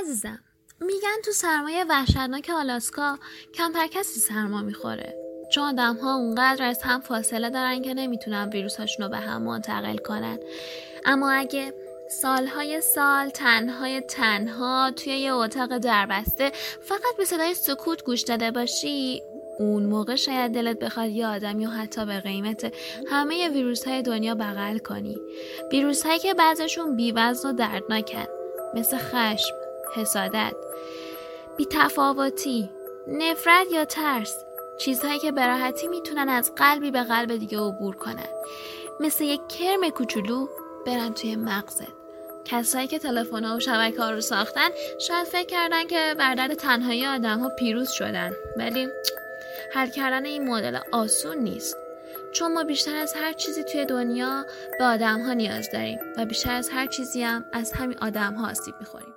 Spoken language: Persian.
عزیزم. میگن تو سرمایه وحشتناک آلاسکا کمتر کسی سرما می‌خوره. چون آدم ها اونقدر از هم فاصله دارن که نمی‌تونن ویروس رو به هم منتقل کنن. اما اگه سالهای سال تنهای تنها توی یه اتاق دربسته فقط به صدای سکوت گوش داده باشی اون موقع شاید دلت بخواد یه آدمی و حتی به قیمت همه ویروس های دنیا بغل کنی. ویروس هایی که بعضشون بیوزن و دردناکن مثل خشم، حسادت، بیتفاوتی، نفرت یا ترس چیزهایی که به می‌تونن از قلبی به قلب دیگه عبور کنن. مثل یک کرم کوچولو برن توی مغزت. کسایی که تلفن و شبکه ها رو ساختن شاید فکر کردن که بر درد تنهایی آدم ها پیروز شدن. ولی حل کردن این مدل آسون نیست. چون ما بیشتر از هر چیزی توی دنیا به آدم ها نیاز داریم و بیشتر از هر چیزی هم از همین آدم ها آسیب می‌خوریم.